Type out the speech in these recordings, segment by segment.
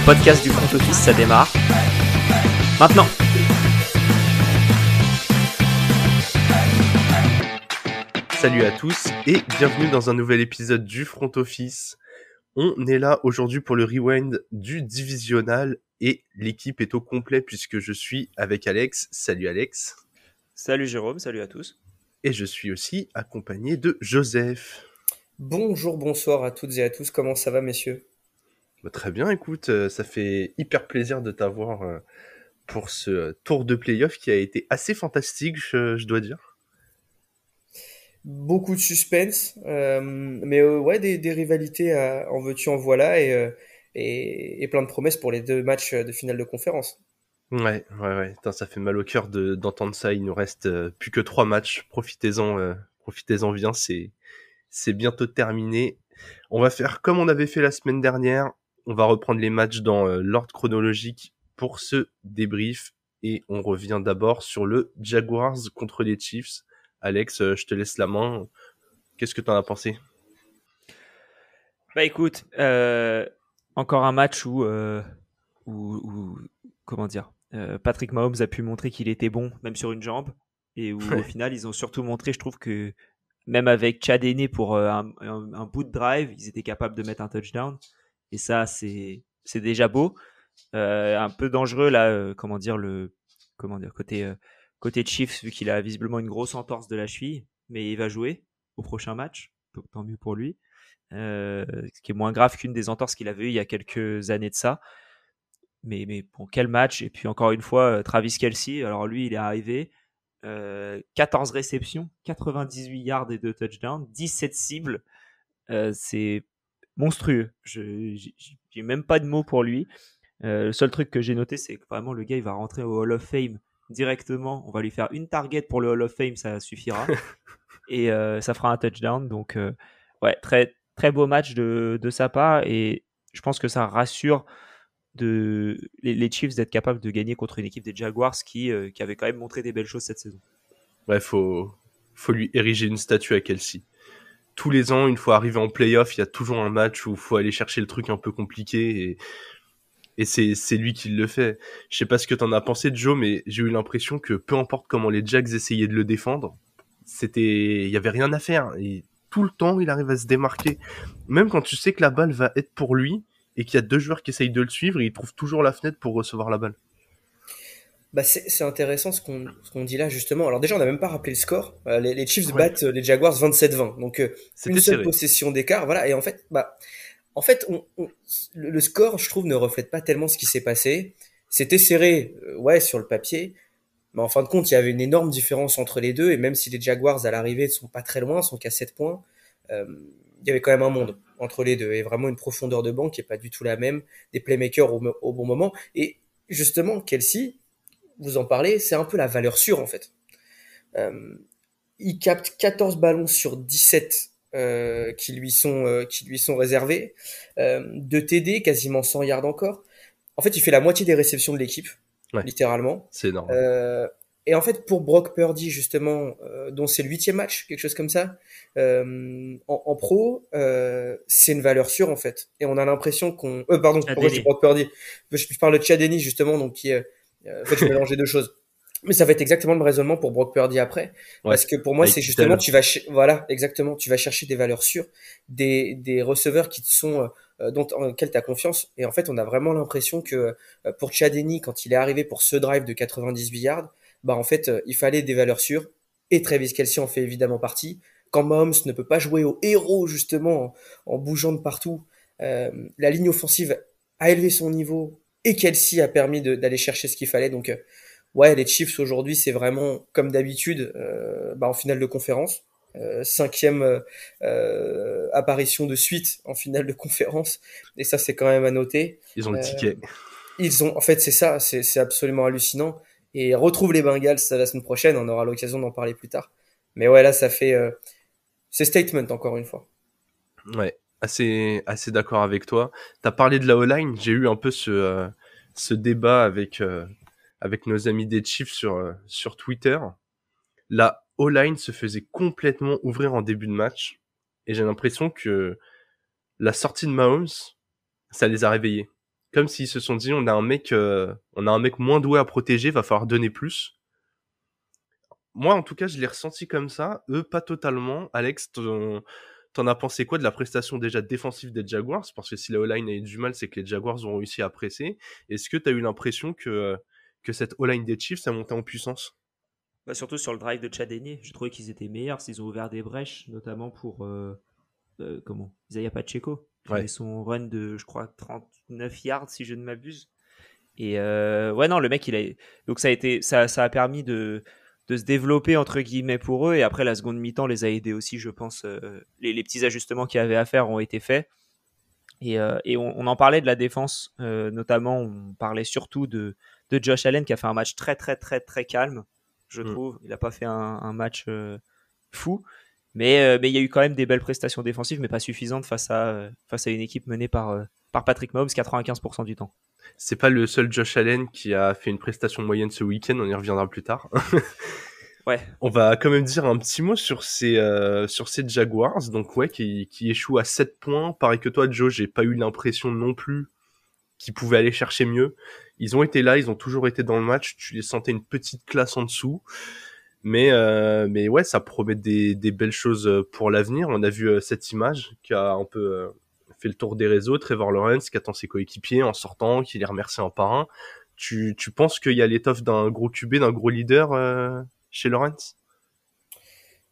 Le podcast du front office, ça démarre. Maintenant. Salut à tous et bienvenue dans un nouvel épisode du front office. On est là aujourd'hui pour le rewind du divisional et l'équipe est au complet puisque je suis avec Alex. Salut Alex. Salut Jérôme, salut à tous. Et je suis aussi accompagné de Joseph. Bonjour, bonsoir à toutes et à tous. Comment ça va, messieurs? Bah, Très bien, écoute, euh, ça fait hyper plaisir de t'avoir euh, pour ce euh, tour de playoff qui a été assez fantastique, je, dois dire. Beaucoup de suspense, mais ouais, des, rivalités en veux-tu, en voilà, et, et, plein de promesses pour les deux matchs de finale de conférence. Ouais, ouais, ouais. ça fait mal au cœur d'entendre ça. Il nous reste plus que trois matchs. Profitez-en, profitez-en bien. C'est c'est bientôt terminé. On va faire comme on avait fait la semaine dernière. On va reprendre les matchs dans euh, l'ordre chronologique pour ce débrief. Et on revient d'abord sur le Jaguars contre les Chiefs. Alex, euh, je te laisse la main. Qu'est-ce que tu en as pensé? Bah écoute, euh, encore un match où, où, comment dire, Patrick Mahomes a pu montrer qu'il était bon, même sur une jambe, et où au final ils ont surtout montré, je trouve que même avec Chad Henne pour euh, un, bout de drive, ils étaient capables de mettre un touchdown. Et ça, c'est déjà beau. Euh, un peu dangereux là, euh, comment dire le comment côté côté Chiefs vu qu'il a visiblement une grosse entorse de la cheville, mais il va jouer au prochain match, donc tant mieux pour lui. ce qui est moins grave qu'une des entorses qu'il avait eu il y a quelques années de ça. Mais, mais bon, quel match Et puis encore une fois, Travis Kelsey, alors lui, il est arrivé, 14 euh, réceptions, 98 yards et 2 touchdowns, 17 cibles. Euh, c'est monstrueux. Je j'ai même pas de mots pour lui. Euh, le seul truc que j'ai noté, c'est que vraiment le gars, il va rentrer au Hall of Fame directement. On va lui faire une target pour le Hall of Fame, ça suffira. et ça fera un touchdown. Donc, ouais, très, très beau match de, de sa part. Et je pense que ça rassure de les, Chiefs d'être capables de gagner contre une équipe des Jaguars qui, euh, qui avait quand même montré des belles choses cette saison. Ouais, faut, faut lui ériger une statue à Kelsey. Tous les ans, une fois arrivé en playoff, il y a toujours un match où il faut aller chercher le truc un peu compliqué et, c'est, lui qui le fait. Je sais pas ce que t'en as pensé, Joe, mais j'ai eu l'impression que peu importe comment les Jags essayaient de le défendre, c'était, il y avait rien à faire. Et tout le temps, il arrive à se démarquer. Même quand tu sais que la balle va être pour lui, et qu'il y a deux joueurs qui essayent de le suivre et ils trouvent toujours la fenêtre pour recevoir la balle. Bah c'est intéressant ce qu'on dit là justement. Alors déjà on n'a même pas rappelé le score. Euh, les, Chiefs battent euh, les Jaguars 27-20, donc euh, une seule possession d'écart. Voilà et en fait bah en fait on, le, score je trouve ne reflète pas tellement ce qui s'est passé. C'était serré ouais sur le papier, mais en fin de compte il y avait une énorme différence entre les deux et même si les Jaguars à l'arrivée ne sont pas très loin, sont qu'à 7 points, il y avait quand même un monde entre les deux et vraiment une profondeur de banc qui est pas du tout la même, des playmakers au, bon moment et justement Kelsey, vous en parlez, c'est un peu la valeur sûre en fait. Euh, il capte 14 ballons sur 17 euh, qui lui sont euh, qui lui sont réservés, de TD quasiment 100 yards encore. En fait, il fait la moitié des réceptions de l'équipe, littéralement. C'est énorme. Et en fait, pour Brock Purdy, justement, euh, dont c'est le huitième match, quelque chose comme ça, euh, en, pro, euh, c'est une valeur sûre, en fait. Et on a l'impression qu'on... Euh, pardon, dis Brock Purdy je, parle de Chadeni, justement, donc qui est... en fait, je mélange deux choses. Mais ça va être exactement le raisonnement pour Brock Purdy après. Parce que pour moi, c'est justement, tu vas... Voilà, exactement. Tu vas chercher des valeurs sûres, des, des receveurs qui te sont... dont en lesquels tu as confiance. Et en fait, on a vraiment l'impression que pour Chadeni, quand il est arrivé pour ce drive de 98 yards, bah en fait, euh, il fallait des valeurs sûres. Et Travis Kelsey en fait évidemment partie. Quand Mahomes ne peut pas jouer au héros justement en, bougeant de partout, euh, la ligne offensive a élevé son niveau et Kelsey a permis d'aller chercher ce qu'il fallait. Donc euh, ouais, les Chiefs aujourd'hui c'est vraiment comme d'habitude bah, en finale de conférence. cinquième apparition de suite en finale de conférence et ça c'est quand même à noter. Ils ont le ticket. Ils ont, en fait, c'est ça, c'est absolument hallucinant et retrouve les Bengals la semaine prochaine. On aura l'occasion d'en parler plus tard. Mais ouais, là, ça fait. Euh, c'est statement, encore une fois. Ouais, assez, assez d'accord avec toi. Tu as parlé de la O-line. J'ai eu un peu ce, euh, ce débat avec, euh, avec nos amis des Chiefs sur, sur Twitter. La O-line se faisait complètement ouvrir en début de match. Et j'ai l'impression que la sortie de Mahomes, ça les a réveillés. Comme s'ils se sont dit, on a un mec, euh, on a un mec moins doué à protéger, va falloir donner plus. Moi, en tout cas, je l'ai ressenti comme ça. Eux, pas totalement. Alex, t'en as pensé quoi de la prestation déjà défensive des Jaguars? Parce que si la O-line a eu du mal, c'est que les Jaguars ont réussi à presser. Est-ce que tu as eu l'impression que, que cette O-line des Chiefs a monté en puissance? Bah, Surtout sur le drive de Chadenier. Je trouvais qu'ils étaient meilleurs s'ils ont ouvert des brèches, notamment pour euh, euh, comment? Isaiah Pacheco. Ouais. son run de, je crois, 39 yards, si je ne m'abuse. Et euh, ouais, non, le mec, il a. Donc ça a, été, ça, ça a permis de, de se développer, entre guillemets, pour eux. Et après, la seconde mi-temps les a aidés aussi, je pense. Euh, les, les, petits ajustements qu'il y avait à faire ont été faits. Et, euh, et on, on, en parlait de la défense, euh, notamment, on parlait surtout de, de Josh Allen qui a fait un match très, très, très, très calme, je mm. trouve. Il n'a pas fait un, un match fou. Mais, mais il y a eu quand même des belles prestations défensives, mais pas suffisantes face à, face à une équipe menée par, par Patrick Mahomes 95% du temps. C'est pas le seul Josh Allen qui a fait une prestation moyenne ce week-end, on y reviendra plus tard. ouais. On va quand même dire un petit mot sur ces, euh, sur ces Jaguars, donc ouais, qui, qui échouent à 7 points. Pareil que toi, Joe, j'ai pas eu l'impression non plus qu'ils pouvaient aller chercher mieux. Ils ont été là, ils ont toujours été dans le match, tu les sentais une petite classe en dessous. Mais, euh, mais ouais, ça promet des, des belles choses pour l'avenir. On a vu euh, cette image qui a un peu euh, fait le tour des réseaux. Trevor Lawrence qui attend ses coéquipiers en sortant, qui les remercie un par un. Tu, tu penses qu'il y a l'étoffe d'un gros QB, d'un gros leader euh, chez Lawrence?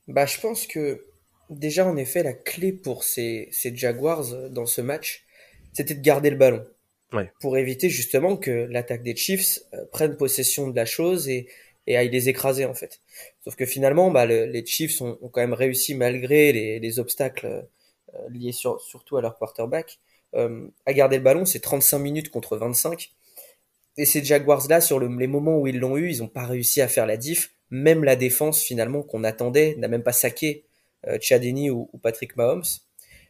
Bah, je pense que déjà, en effet, la clé pour ces, ces Jaguars dans ce match, c'était de garder le ballon. Ouais. Pour éviter justement que l'attaque des Chiefs prenne possession de la chose et et à les écraser en fait. Sauf que finalement, bah, le, les Chiefs ont, ont, quand même réussi malgré les, les obstacles euh, liés sur, surtout à leur quarterback euh, à garder le ballon. C'est 35 minutes contre 25. Et ces Jaguars-là, sur le, les moments où ils l'ont eu, ils n'ont pas réussi à faire la diff. Même la défense finalement qu'on attendait n'a même pas saqué euh, Chadini ou, ou, Patrick Mahomes.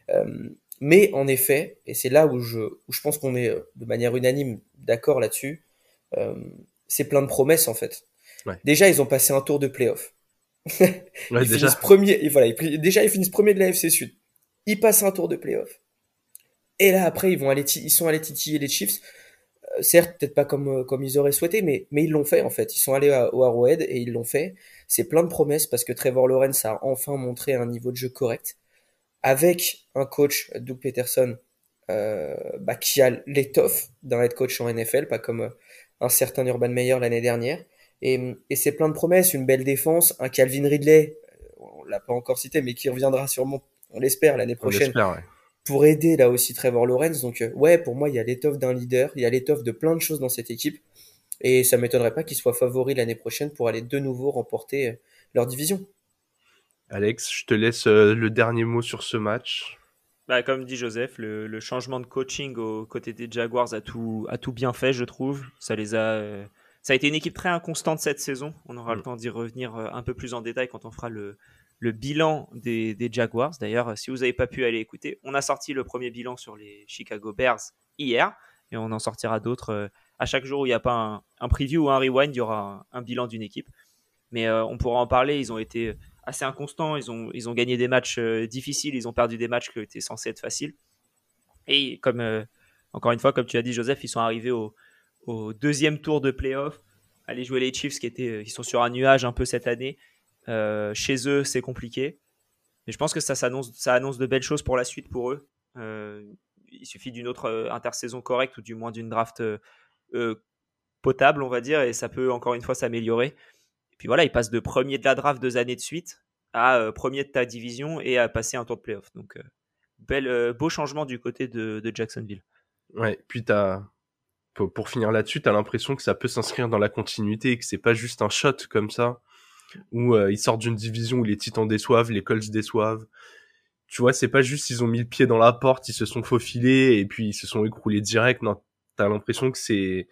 Euh, mais en effet, et c'est là où je, où je pense qu'on est de manière unanime d'accord là-dessus, euh, c'est plein de promesses en fait. Ouais. Déjà, ils ont passé un tour de playoff. ouais, déjà. finissent premier, et voilà, ils, déjà ils finissent premier de la FC Sud. Ils passent un tour de playoff. Et là après, ils vont aller, ils sont allés titiller les Chiefs. Euh, certes, peut-être pas comme euh, comme ils auraient souhaité, mais mais ils l'ont fait en fait. Ils sont allés au Arrowhead et ils l'ont fait. C'est plein de promesses parce que Trevor Lawrence a enfin montré un niveau de jeu correct avec un coach Doug Peterson euh, bah, qui a l'étoffe d'un head coach en NFL, pas comme un certain Urban Meyer l'année dernière. Et, et c'est plein de promesses, une belle défense, un Calvin Ridley, on l'a pas encore cité, mais qui reviendra sûrement, on l'espère, l'année prochaine, ouais. pour aider là aussi Trevor Lawrence. Donc euh, ouais, pour moi, il y a l'étoffe d'un leader, il y a l'étoffe de plein de choses dans cette équipe, et ça m'étonnerait pas qu'ils soient favoris l'année prochaine pour aller de nouveau remporter euh, leur division. Alex, je te laisse euh, le dernier mot sur ce match. Bah, comme dit Joseph, le, le, changement de coaching aux côtés des Jaguars a tout, a tout bien fait, je trouve. Ça les a euh, ça a été une équipe très inconstante cette saison. On aura le temps d'y revenir un peu plus en détail quand on fera le, le bilan des, Jaguars. D'ailleurs, si vous n'avez pas pu aller écouter, on a sorti le premier bilan sur les Chicago Bears hier et on en sortira d'autres. Euh, à chaque jour où il n'y a pas un, preview ou un rewind, il y aura un, bilan d'une équipe. Mais euh, on pourra en parler. Ils ont été assez inconstants. Ils ont, ils ont gagné des matchs euh, difficiles. Ils ont perdu des matchs qui étaient censés être faciles. Et comme, euh, encore une fois, comme tu as dit, Joseph, ils sont arrivés au, au deuxième tour de playoff, aller jouer les Chiefs qui étaient, ils sont sur un nuage un peu cette année. Euh, chez eux, c'est compliqué. Mais je pense que ça, annonce de belles choses pour la suite pour eux. Euh, il suffit d'une autre euh, intersaison correcte ou du moins d'une draft potable, on va dire, et ça peut encore une fois s'améliorer. Et puis voilà, ils passent de premier de la draft deux années de suite à premier de ta division et à passer un tour de playoff. Donc, beau changement du côté de, Jacksonville. Ouais, puis tu as pour, finir là-dessus, t'as l'impression que ça peut s'inscrire dans la continuité et que c'est pas juste un shot comme ça où euh, ils sortent d'une division où les Titans déçoivent, les Colts déçoivent. Tu vois, c'est pas juste ils ont mis le pied dans la porte, ils se sont faufilés et puis ils se sont écroulés direct. Non, t'as l'impression que c'est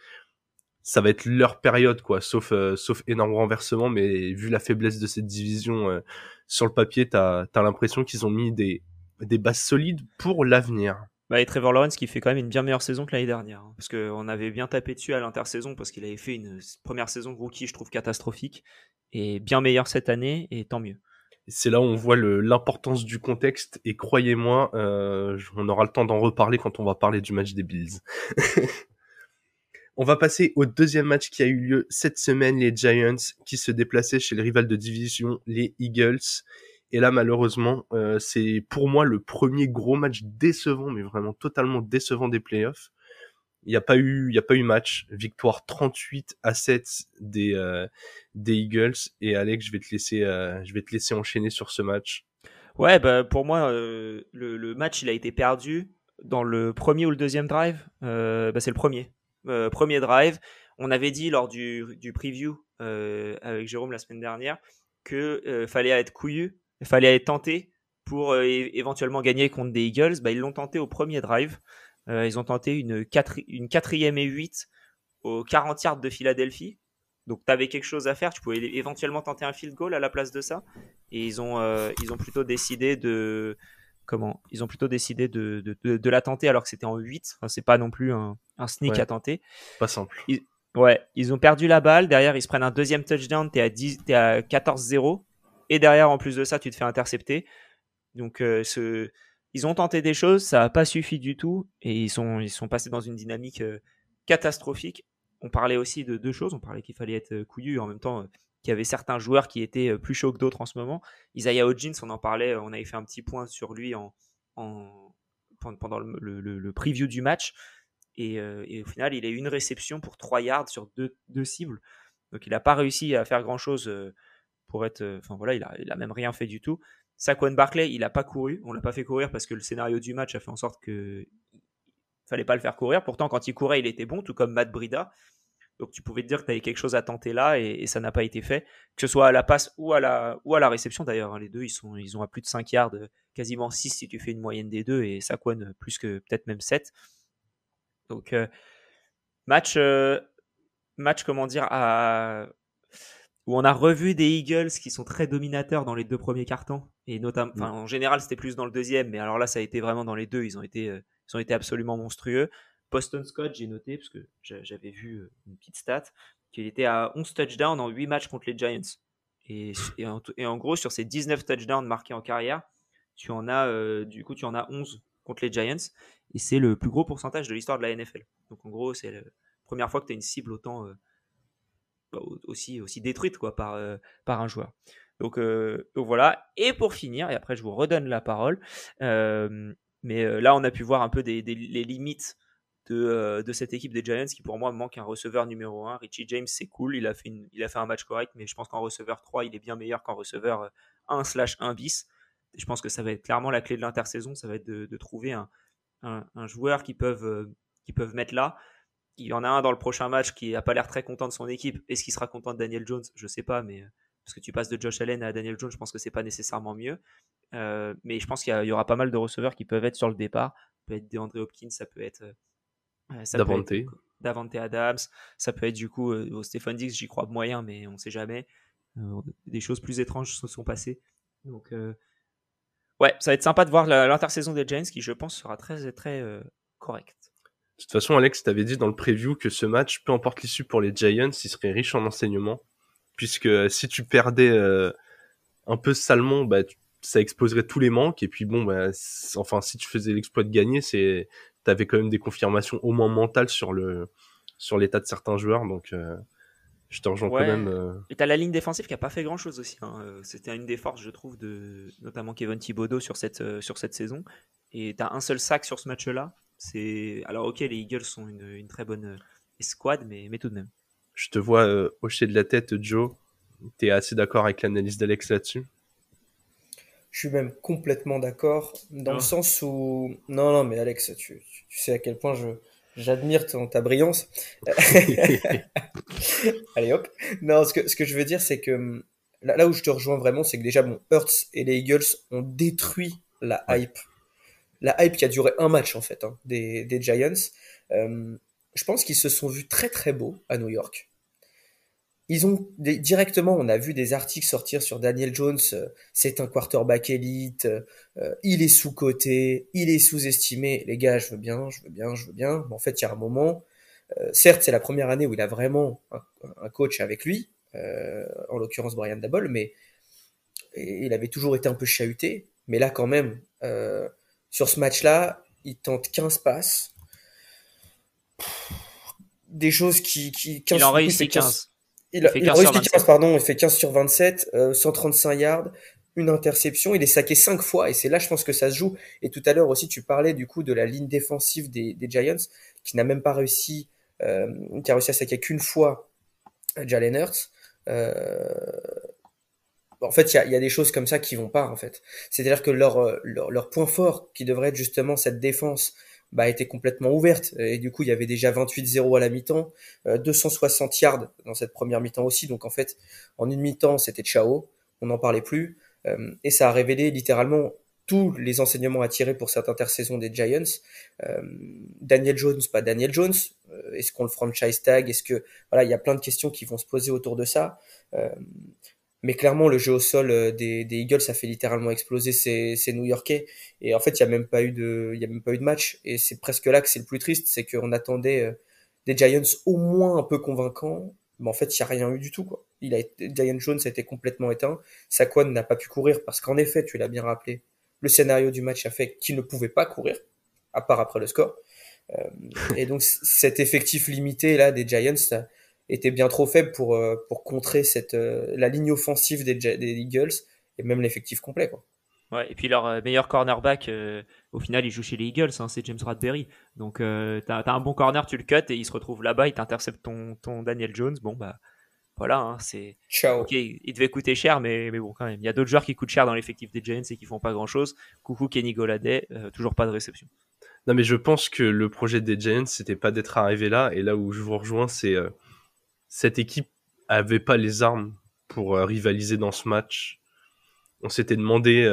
ça va être leur période quoi, sauf euh, sauf énorme renversement. Mais vu la faiblesse de cette division euh, sur le papier, t'as as, l'impression qu'ils ont mis des des bases solides pour l'avenir. Bah, et Trevor Lawrence qui fait quand même une bien meilleure saison que l'année dernière. Hein, parce qu'on avait bien tapé dessus à l'intersaison parce qu'il avait fait une première saison rookie, je trouve, catastrophique. Et bien meilleur cette année, et tant mieux. c'est là où on voit l'importance du contexte et croyez-moi, euh, on aura le temps d'en reparler quand on va parler du match des Bills. on va passer au deuxième match qui a eu lieu cette semaine, les Giants qui se déplaçaient chez le rival de division, les Eagles. Et là, malheureusement, euh, c'est pour moi le premier gros match décevant, mais vraiment totalement décevant des playoffs. Il n'y a pas eu, il a pas eu match. Victoire 38 à 7 des euh, des Eagles. Et Alex, je vais te laisser, euh, je vais te laisser enchaîner sur ce match. Ouais, bah pour moi, le, le, match il a été perdu dans le premier ou le deuxième drive. bah c'est le premier, premier drive. On avait dit lors du, du preview avec Jérôme la semaine dernière que fallait être couillu il fallait être tenté pour euh, éventuellement gagner contre des Eagles. Bah, ils l'ont tenté au premier drive. Euh, ils ont tenté une, une quatrième et 8 au 40 yards de Philadelphie. Donc tu avais quelque chose à faire, tu pouvais éventuellement tenter un field goal à la place de ça. Et ils ont, euh, ils ont plutôt décidé de comment Ils ont plutôt décidé de, de, de, la tenter alors que c'était en 8. Enfin, c'est pas non plus un, un sneak à tenter. Pas simple. ouais, ils ont perdu la balle. Derrière, ils se prennent un deuxième touchdown. Tu es à, à 14-0. Et derrière, en plus de ça, tu te fais intercepter. Donc, euh, ils ont tenté des choses, ça n'a pas suffi du tout. Et ils sont, passés dans une dynamique euh, catastrophique. On parlait aussi de deux choses. On parlait qu'il fallait être euh, couillu en même temps qu'il y avait certains joueurs qui étaient plus chauds que d'autres en ce moment. Isaiah Hodgins, on en parlait, on avait fait un petit point sur lui en, en pendant le, preview du match. Et, et, au final, il a eu une réception pour 3 yards sur deux, deux cibles. Donc il n'a pas réussi à faire grand-chose pour être. Euh, enfin voilà, il a, même rien fait du tout. Saquon Barclay, il n'a pas couru. On l'a pas fait courir parce que le scénario du match a fait en sorte que fallait pas le faire courir. Pourtant, quand il courait, il était bon, tout comme Matt Brida. Donc tu pouvais te dire que tu avais quelque chose à tenter là et, ça n'a pas été fait, que ce soit à la passe ou à la, réception d'ailleurs. Hein. les deux, ils, sont, ont à plus de 5 yards, quasiment 6 si tu fais une moyenne des deux et Saquon plus que peut-être même 7. Donc euh, match, euh, match, comment dire, à, où on a revu des Eagles qui sont très dominateurs dans les deux premiers cartons. Et notamment mm. en général c'était plus dans le deuxième mais alors là ça a été vraiment dans les deux. Ils ont été euh, ils ont été absolument monstrueux. Boston Scott j'ai noté parce que j'avais vu euh, une petite stat qu'il était à 11 touchdowns en 8 matchs contre les Giants. Et, et, en, gros sur ces 19 touchdowns marqués en carrière tu en as euh, du coup tu en as 11 contre les Giants. Et c'est le plus gros pourcentage de l'histoire de la NFL donc en gros c'est la première fois que tu as une cible autant aussi, aussi détruite quoi, par, euh, par un joueur. Donc, euh, donc, voilà. Et pour finir, et après je vous redonne la parole, euh, mais là on a pu voir un peu des, les limites de, de, cette équipe des Giants qui pour moi manque un receveur numéro 1. Richie James c'est cool, il a, fait il a fait un match correct, mais je pense qu'en receveur 3 il est bien meilleur qu'en receveur 1 slash 1 bis. je pense que ça va être clairement la clé de l'intersaison, ça va être de, de trouver un, un, un, joueur qui peuvent, qui peuvent mettre là il y en a un dans le prochain match qui n'a pas l'air très content de son équipe. Est-ce qu'il sera content de Daniel Jones? Je sais pas, mais euh, parce que tu passes de Josh Allen à Daniel Jones, je pense que c'est pas nécessairement mieux. Euh, mais je pense qu'il y, aura pas mal de receveurs qui peuvent être sur le départ. Ça peut être DeAndre Hopkins, ça peut être euh, Davante. Davante Adams, ça peut être du coup au Stephen Dix, j'y crois moyen, mais on sait jamais. des choses plus étranges se sont passées. Donc ouais, ça va être sympa de voir l'intersaison des Giants qui, je pense, sera très très correcte. De toute façon, Alex, t'avais dit dans le preview que ce match, peu importe l'issue pour les Giants, il serait riche en enseignements. Puisque euh, si tu perdais euh, un peu salement, bah, ça exposerait tous les manques. Et puis bon, bah, enfin, si tu faisais l'exploit de gagner, c'est, t'avais quand même des confirmations au moins mentales sur le, sur l'état de certains joueurs. Donc, euh, je te rejoins quand même. Et t'as la ligne défensive qui a pas fait grand chose aussi. Hein. C'était une des forces, je trouve, de notamment Kevin Thibodeau sur cette, sur cette saison. Et t'as un seul sac sur ce match-là. C'est alors ok, les Eagles sont une, très bonne euh, escouade, mais, mais tout de même. Je te vois euh, hocher de la tête, Joe. T'es assez d'accord avec l'analyse d'Alex là-dessus? Je suis même complètement d'accord dans le ah. sens où non non mais Alex, tu, tu sais à quel point je j'admire ta brillance. Allez hop. Non, ce que ce que je veux dire c'est que là, où je te rejoins vraiment, c'est que déjà bon, Hurts et les Eagles ont détruit la hype la hype qui a duré un match en fait hein, des, des, Giants. Euh, je pense qu'ils se sont vus très très beaux à New York. Ils ont directement, on a vu des articles sortir sur Daniel Jones. Euh, c'est un quarterback élite. Euh, il est sous coté, il est sous-estimé. Les gars, je veux bien, je veux bien, je veux bien. Mais en fait, il y a un moment. certes, c'est la première année où il a vraiment un, coach avec lui, en l'occurrence Brian Dabble, mais il avait toujours été un peu chahuté, mais là quand même, sur ce match-là, il tente 15 passes. Des choses qui... qui 15, il en réussit 15. Il, a, il, réussi 15, pardon, il fait 15 sur 27, 135 euh, yards, une interception, il est saqué 5 fois, et c'est là je pense que ça se joue. Et tout à l'heure aussi, tu parlais du coup de la ligne défensive des, des Giants, qui n'a même pas réussi, euh, qui a réussi à saquer qu'une fois Jalen Hurts. Euh, en fait, il y a, des choses comme ça qui vont pas, en fait. C'est-à-dire que leur, euh, leur, leur, point fort, qui devrait être justement cette défense, bah, était complètement ouverte. Et du coup, il y avait déjà 28-0 à la mi-temps, 260 euh, yards dans cette première mi-temps aussi. Donc, en fait, en une mi-temps, c'était ciao. On n'en parlait plus. Euh, et ça a révélé littéralement tous les enseignements à tirer pour cette intersaison des Giants. Daniel Jones, pas Daniel Jones. Euh, est-ce qu'on le franchise tag? Est-ce que voilà, il y a plein de questions qui vont se poser autour de ça. Mais clairement, le jeu au sol euh, des, des Eagles, ça fait littéralement exploser ces, ces New-Yorkais. Et en fait, il y a même pas eu de, il y a même pas eu de match. Et c'est presque là que c'est le plus triste, c'est qu'on attendait euh, des Giants au moins un peu convaincants. Mais en fait, il y a rien eu du tout, quoi. Il a Giant Jones a été complètement éteint. Saquon n'a pas pu courir parce qu'en effet, tu l'as bien rappelé, le scénario du match a fait qu'il ne pouvait pas courir, à part après le score. Euh, et donc cet effectif limité là des Giants était bien trop faible pour euh, pour contrer cette euh, la ligne offensive des, des Eagles et même l'effectif complet quoi. Ouais, et puis leur meilleur cornerback, au final, il joue chez les Eagles, hein, c'est James Radberry. Donc, euh, t'as as un bon corner, tu le cut et il se retrouve là-bas, il t'intercepte ton, ton Daniel Jones. Bon, bah, voilà, hein, c'est. Ciao. Ok, il devait coûter cher, mais, mais bon, quand même. Il y a d'autres joueurs qui coûtent cher dans l'effectif des Giants et qui font pas grand chose. Coucou Kenny Goladay, euh, toujours pas de réception. Non, mais je pense que le projet des Giants, c'était pas d'être arrivé là. Et là où je vous rejoins, c'est euh, cette équipe avait pas les armes pour euh, rivaliser dans ce match. On s'était demandé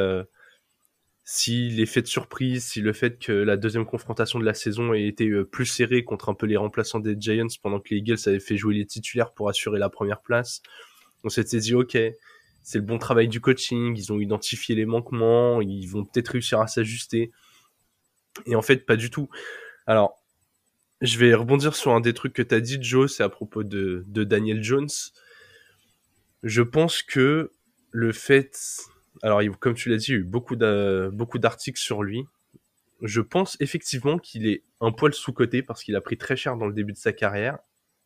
si l'effet de surprise, si le fait que la deuxième confrontation de la saison ait été euh, plus serrée contre un peu les remplaçants des Giants pendant que les Eagles avaient fait jouer les titulaires pour assurer la première place, on s'était dit ok, c'est le bon travail du coaching, ils ont identifié les manquements, ils vont peut-être réussir à s'ajuster. Et en fait, pas du tout. Alors, je vais rebondir sur un des trucs que tu as dit, Joe, c'est à propos de, Daniel Jones. Je pense que le fait alors, comme tu l'as dit, il y a eu beaucoup d'articles sur lui. Je pense effectivement qu'il est un poil sous-coté parce qu'il a pris très cher dans le début de sa carrière.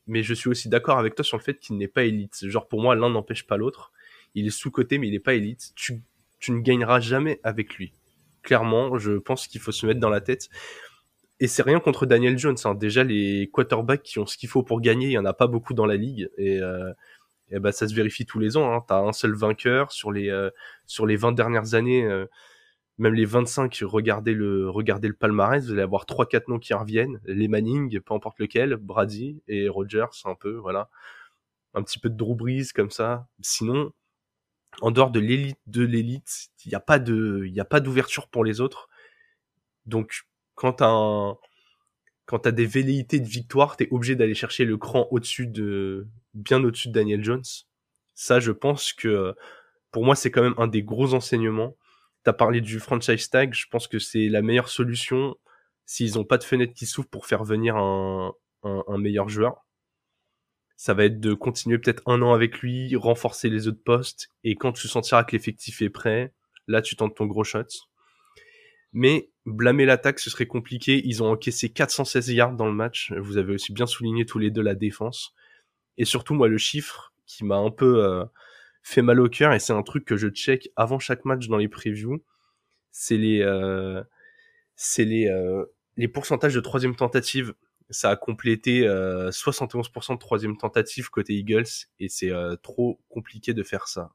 Mais je suis aussi d'accord avec toi sur le fait qu'il n'est pas élite. Genre, pour moi, l'un n'empêche pas l'autre. Il est sous-coté, mais il n'est pas élite. Tu ne gagneras jamais avec lui. Clairement, je pense qu'il faut se mettre dans la tête. Et c'est rien contre Daniel Jones. Hein. Déjà, les quarterbacks qui ont ce qu'il faut pour gagner, il y en a pas beaucoup dans la ligue. Et euh, ben ça se vérifie tous les ans. Hein. Tu as un seul vainqueur sur les euh, sur les 20 dernières années, euh, même les 25. Regardez le regardez le palmarès, vous allez avoir trois quatre noms qui reviennent. Les Manning, peu importe lequel, Brady et Rogers, un peu voilà, un petit peu de Drew comme ça. Sinon, en dehors de l'élite de l'élite, il n'y a pas de il y a pas d'ouverture pour les autres. Donc quand t'as un quand t'as des velléités de victoire, t'es obligé d'aller chercher le cran au-dessus de, bien au-dessus de Daniel Jones. Ça, je pense que pour moi, c'est quand même un des gros enseignements. T'as parlé du franchise tag, je pense que c'est la meilleure solution s'ils n'ont pas de fenêtre qui s'ouvre pour faire venir un, un, meilleur joueur. Ça va être de continuer peut-être un an avec lui, renforcer les autres postes, et quand tu sentiras que l'effectif est prêt, là tu tentes ton gros shot. Mais blâmer l'attaque, ce serait compliqué. Ils ont encaissé 416 yards dans le match. Vous avez aussi bien souligné tous les deux la défense. Et surtout, moi, le chiffre qui m'a un peu euh, fait mal au cœur, et c'est un truc que je check avant chaque match dans les previews, c'est les, euh, c'est les, euh, les pourcentages de troisième tentative. Ça a complété 71% de troisième tentative côté Eagles, et c'est trop compliqué de faire ça.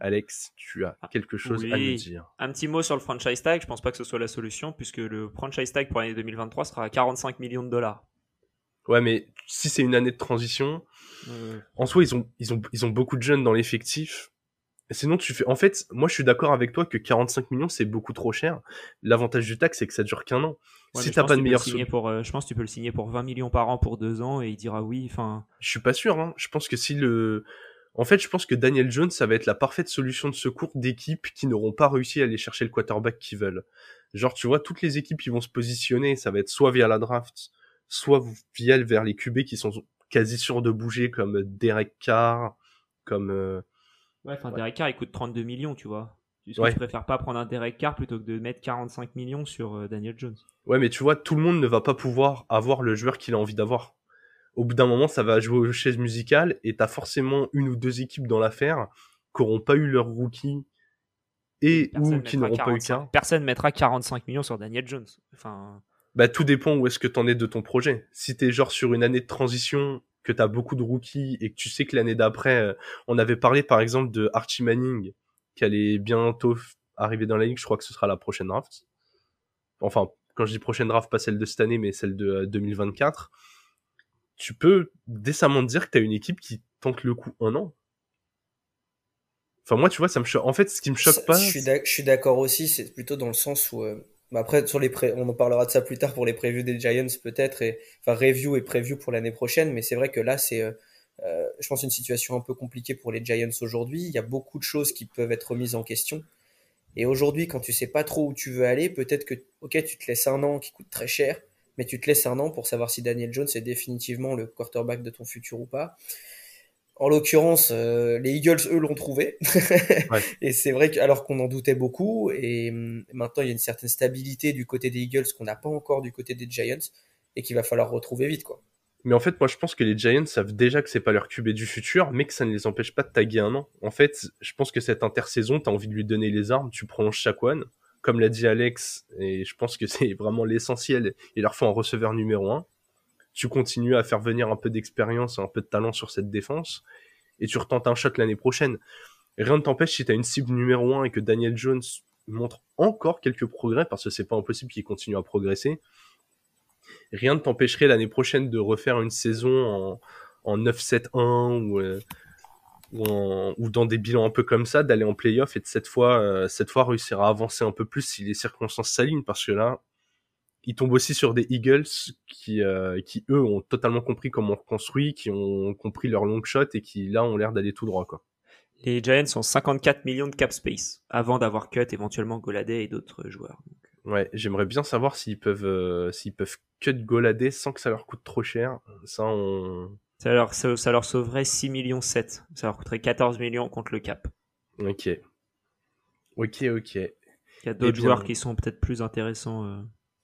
Alex, tu as quelque chose à nous dire. Un petit mot sur le franchise tag. Je pense pas que ce soit la solution puisque le franchise tag pour l'année 2023 sera à 45 millions de dollars. Ouais, mais si c'est une année de transition, en soi, ils ont, ils ont, ils ont beaucoup de jeunes dans l'effectif. Sinon, tu fais. En fait, moi, je suis d'accord avec toi que 45 millions, c'est beaucoup trop cher. L'avantage du tax, c'est que ça dure qu'un an. si t'as pas de meilleur pour, euh, Je pense que tu peux le signer pour 20 millions par an pour deux ans et il dira oui. Enfin. Je suis pas sûr. Hein. Je pense que si le. En fait, je pense que Daniel Jones, ça va être la parfaite solution de secours d'équipes qui n'auront pas réussi à aller chercher le quarterback qu'ils veulent. Genre, tu vois, toutes les équipes qui vont se positionner, ça va être soit via la draft, soit via vers les QB qui sont quasi sûrs de bouger, comme Derek Carr, comme euh, Ouais, enfin, Derek Carr, il coûte 32 millions, tu vois. Tu ouais. préfères pas prendre un Derek Carr plutôt que de mettre 45 millions sur euh, Daniel Jones? Ouais, mais tu vois, tout le monde ne va pas pouvoir avoir le joueur qu'il a envie d'avoir. Au bout d'un moment, ça va jouer aux chaises musicales et t'as forcément une ou deux équipes dans l'affaire qui n'auront pas eu leur rookie et ou qui n'auront pas eu qu'un. Personne mettra 45 millions sur Daniel Jones. Enfin. Bah, tout dépend où est-ce que t'en es de ton projet. Si t'es genre sur une année de transition, que t'as beaucoup de rookies et que tu sais que l'année d'après, euh, on avait parlé par exemple de Archie Manning, qui allait bientôt arriver dans la ligue, je crois que ce sera la prochaine draft. Enfin, quand je dis prochaine draft, pas celle de cette année, mais celle de 2024. Tu peux décemment dire que t'as une équipe qui tente le coup un an. Enfin, moi, tu vois, ça me choque. En fait, ce qui me choque pas. Je suis d'accord aussi, c'est plutôt dans le sens où. Euh, bah, après, sur les pré... on en parlera de ça plus tard pour les previews des Giants, peut-être, et enfin, review et preview pour l'année prochaine, mais c'est vrai que là, c'est. Euh, euh, je pense une situation un peu compliquée pour les Giants aujourd'hui. Il y a beaucoup de choses qui peuvent être remises en question. Et aujourd'hui, quand tu sais pas trop où tu veux aller, peut-être que, ok, tu te laisses un an qui coûte très cher, mais tu te laisses un an pour savoir si Daniel Jones est définitivement le quarterback de ton futur ou pas. En l'occurrence, euh, les Eagles, eux, l'ont trouvé. et c'est vrai que, alors qu'on en doutait beaucoup, et hum, maintenant il y a une certaine stabilité du côté des Eagles qu'on n'a pas encore du côté des Giants, et qu'il va falloir retrouver vite, quoi. Mais en fait, moi, je pense que les Giants savent déjà que c'est pas leur QB du futur, mais que ça ne les empêche pas de taguer un an. En fait, je pense que cette intersaison, t'as envie de lui donner les armes, tu prolonges chaque one. Comme l'a dit Alex, et je pense que c'est vraiment l'essentiel, il leur faut un receveur numéro un tu continues à faire venir un peu d'expérience, un peu de talent sur cette défense, et tu retentes un shot l'année prochaine. Rien ne t'empêche si tu as une cible numéro 1 et que Daniel Jones montre encore quelques progrès, parce que c'est pas impossible qu'il continue à progresser, rien ne t'empêcherait l'année prochaine de refaire une saison en, en 9-7-1 ou, euh, ou, dans des bilans un peu comme ça, d'aller en playoff et de cette fois, euh, cette fois réussir à avancer un peu plus si les circonstances s'alignent, parce que là, il tombe aussi sur des Eagles qui, euh, qui eux ont totalement compris comment on construit, qui ont compris leur long shot et qui là ont l'air d'aller tout droit quoi. Les Giants ont 54 millions de cap space avant d'avoir cut éventuellement Goladay et d'autres joueurs. Ouais, j'aimerais bien savoir s'ils peuvent euh, s'ils peuvent cut Goladay sans que ça leur coûte trop cher. Ça on ça leur ça, leur sauverait 6 millions 7. Ça leur coûterait 14 millions contre le cap. OK. OK, OK. Il y a d'autres joueurs qui sont peut-être plus intéressants euh,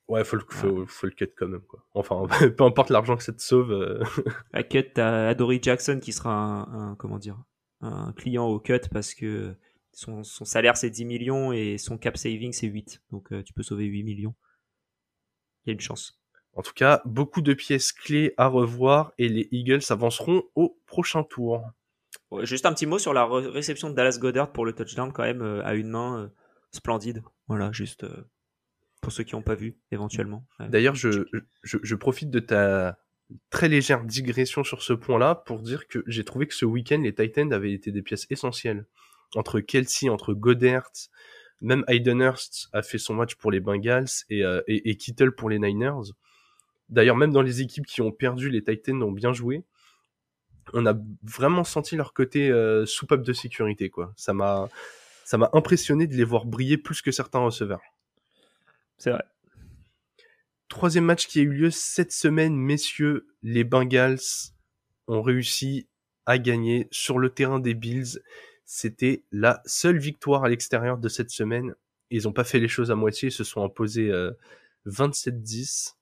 Ouais, faut le, faut, faut, le cut quand même, quoi. Enfin, peu importe l'argent que ça te sauve. Euh... À cut, t'as Adory Jackson qui sera un, comment dire, un client au cut parce que son, son salaire c'est 10 millions et son cap saving c'est 8. Donc euh, tu peux sauver 8 millions. Il y a une chance. En tout cas, beaucoup de pièces clés à revoir et les Eagles avanceront au prochain tour. juste un petit mot sur la réception de Dallas Goddard pour le touchdown quand même euh, à une main euh, splendide. Voilà, juste pour ceux qui n'ont pas vu, éventuellement. D'ailleurs, je, je, profite de ta très légère digression sur ce point-là pour dire que j'ai trouvé que ce week-end, les Titans avaient été des pièces essentielles. Entre Kelsey, entre Goddard, même Hurst a fait son match pour les Bengals et, euh, et, Kittle pour les Niners. D'ailleurs, même dans les équipes qui ont perdu, les Titans ont bien joué. On a vraiment senti leur côté euh, soupape de sécurité, quoi. Ça m'a, ça m'a impressionné de les voir briller plus que certains receveurs. C'est vrai. Troisième match qui a eu lieu cette semaine, messieurs, les Bengals ont réussi à gagner sur le terrain des Bills. C'était la seule victoire à l'extérieur de cette semaine. Ils n'ont pas fait les choses à moitié, ils se sont imposés 27-10.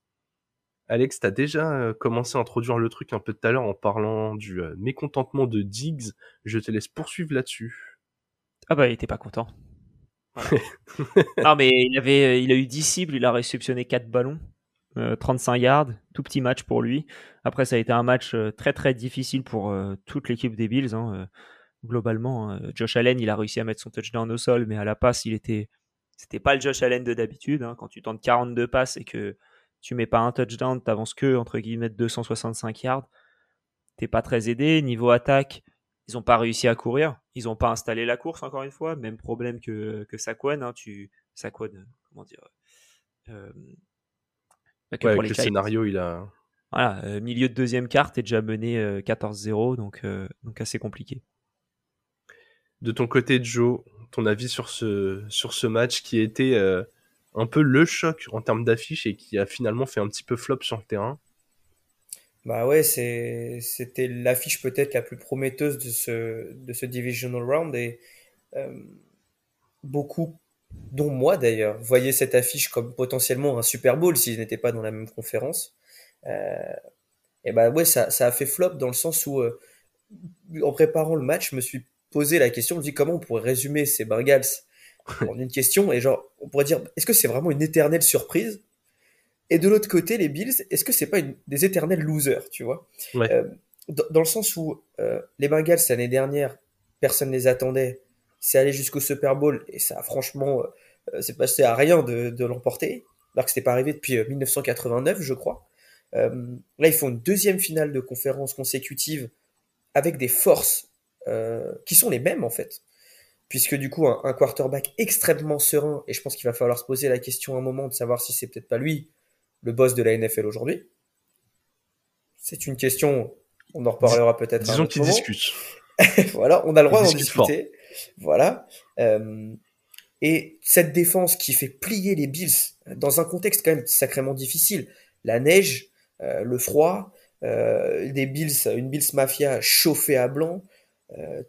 Euh, Alex, t'as déjà euh, commencé à introduire le truc un peu tout à l'heure en parlant du euh, mécontentement de Diggs. Je te laisse poursuivre là-dessus. Ah bah il était pas content. non, mais il, avait, il a eu 10 cibles, il a réceptionné 4 ballons, 35 euh, yards, tout petit match pour lui. Après, ça a été un match euh, très très difficile pour euh, toute l'équipe des Bills. Hein, globalement, hein. Josh Allen, il a réussi à mettre son touchdown au sol, mais à la passe, il était. C'était pas le Josh Allen de d'habitude. Hein. Quand tu tentes 42 passes et que tu mets pas un touchdown, t'avances que entre guillemets 265 yards, t'es pas très aidé. Niveau attaque, ils n'ont pas réussi à courir. Ils n'ont pas installé la course, encore une fois. Même problème que, que Saquon. Hein, tu... Saquon, comment dire euh... ouais, le scénario, il a. Voilà, euh, milieu de deuxième carte, est déjà mené 14-0, euh, donc, euh, donc assez compliqué. De ton côté, Joe, ton avis sur ce, sur ce match qui été un peu le choc en termes d'affiche et qui a finalement fait un petit peu flop sur le terrain Bah ouais, c'était l'affiche peut-être la plus prometteuse de ce, de ce divisional round et euh, beaucoup, dont moi d'ailleurs, voyaient cette affiche comme potentiellement un Super Bowl s'ils n'étaient pas dans la même conférence. Euh, et bah ouais, ça, ça a fait flop dans le sens où, euh, en préparant le match, je me suis posé la question, je me dis comment on pourrait résumer ces Bengals en une question et genre, on pourrait dire, est-ce que c'est vraiment une éternelle surprise? Et de l'autre côté, les Bills, est-ce que c'est pas une, des éternels losers, tu vois? Euh, dans, le sens où euh, les Bengals l'année dernière, personne ne les attendait, c'est allé jusqu'au Super Bowl et ça, franchement, euh, c'est passé à rien de, de l'emporter, alors que c'était pas arrivé depuis 1989, je crois. là, ils font une deuxième finale de conférence consécutive avec des forces qui sont les mêmes en fait puisque du coup un, quarterback extrêmement serein et je pense qu'il va falloir se poser la question un moment de savoir si c'est peut-être pas lui le boss de la NFL aujourd'hui C'est une question, on en reparlera peut-être. Disons qu'ils discutent. voilà, on a le droit d'en discuter. Voilà. Euh, et cette défense qui fait plier les Bills dans un contexte quand même sacrément difficile, la neige, euh, le froid, euh, des Bills, une Bills mafia chauffée à blanc,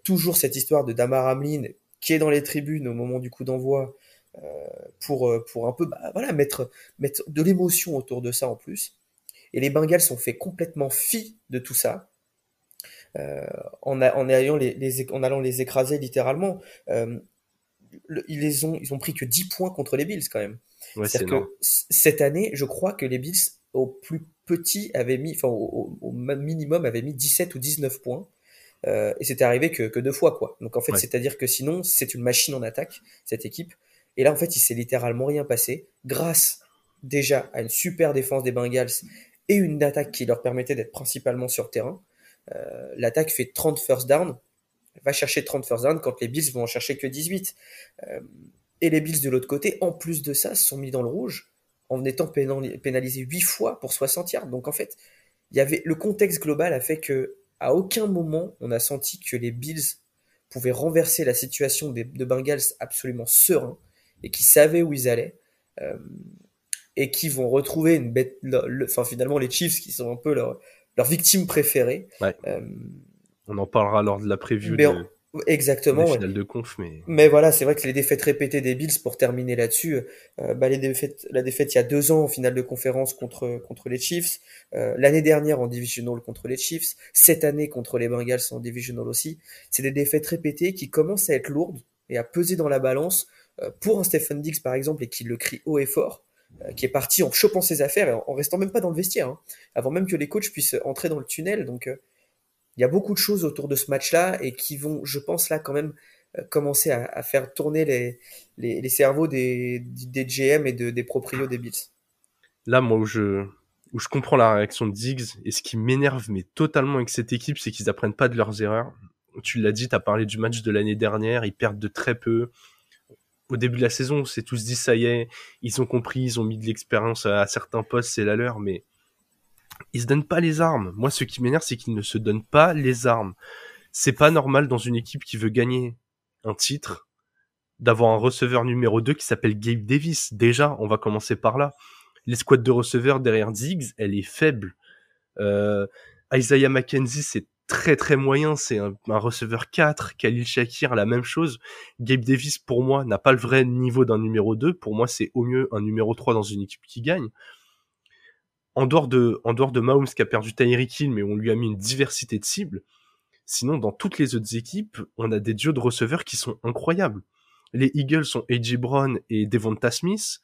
toujours cette histoire de Damar Hamlin qui est dans les tribunes au moment du coup d'envoi, euh, pour, euh, pour un peu bah, voilà, mettre, mettre de l'émotion autour de ça en plus. Et les Bengals sont fait complètement fi de tout ça. Euh, en, en, allant les, les, en allant les écraser littéralement. Euh, ils, les ont, ils ont pris que 10 points contre les Bills quand même. Ouais, C'est que cette année, je crois que les Bills au plus petit avaient mis, enfin au, au, minimum avaient mis 17 ou 19 points. Euh, et c'était arrivé que, que, deux fois quoi. Donc en fait, ouais. c'est-à-dire que sinon, c'est une machine en attaque cette équipe. Et là, en fait, il s'est littéralement rien passé, grâce déjà à une super défense des Bengals et une attaque qui leur permettait d'être principalement sur terrain. Euh, L'attaque fait 30 first down, va chercher 30 first down quand les Bills vont en chercher que 18. Euh, et les Bills de l'autre côté, en plus de ça, sont mis dans le rouge en étant pénalisés 8 fois pour 60 yards. Donc en fait, il y avait le contexte global a fait que à aucun moment on a senti que les Bills pouvaient renverser la situation des, de Bengals absolument serein et qui savaient où ils allaient euh, et qui vont retrouver une bête, le, enfin finalement les Chiefs qui sont un peu leur, leur victime préférée. Ouais. Euh, on en parlera lors de la prévue. de... Exactement. Ouais. de conf, mais. Mais voilà, c'est vrai que les défaites répétées des Bills, pour terminer là-dessus, euh, bah, les défaites, la défaite il y a deux ans en finale de conférence contre contre les Chiefs, euh, l'année dernière en divisional contre les Chiefs, cette année contre les Bengals en divisional aussi. C'est des défaites répétées qui commencent à être lourdes et à peser dans la balance euh, pour un Stephen Diggs par exemple et qui le crie haut et fort, qui est parti en chopant ses affaires et en, restant même pas dans le vestiaire, hein, avant même que les coachs puissent entrer dans le tunnel. Donc il y a beaucoup de choses autour de ce match-là et qui vont, je pense là quand même, commencer à, faire tourner les, cerveaux des, GM et de, des proprios des Bills. Là, moi, où je, comprends la réaction de Diggs et ce qui m'énerve mais totalement avec cette équipe, c'est qu'ils apprennent pas de leurs erreurs. Tu l'as dit, tu as parlé du match de l'année dernière, ils perdent de très peu au début de la saison, on s'est tous dit ça y est, ils ont compris, ils ont mis de l'expérience à, certains postes, c'est la leur, mais ils se donnent pas les armes. Moi, ce qui m'énerve, c'est qu'ils ne se donnent pas les armes. C'est pas normal dans une équipe qui veut gagner un titre d'avoir un receveur numéro 2 qui s'appelle Gabe Davis. Déjà, on va commencer par là. L'escouade de receveurs derrière Ziggs, elle est faible. Euh, Isaiah McKenzie, c'est très très moyen, c'est un, un, receveur 4, Khalil Shakir, la même chose. Gabe Davis, pour moi, n'a pas le vrai niveau d'un numéro 2. Pour moi, c'est au mieux un numéro 3 dans une équipe qui gagne. En dehors de, en dehors de Mahomes qui a perdu Tyreek Hill, mais on lui a mis une diversité de cibles. Sinon, dans toutes les autres équipes, on a des duos de receveurs qui sont incroyables. Les Eagles sont A.J. Brown et Devonta Smith.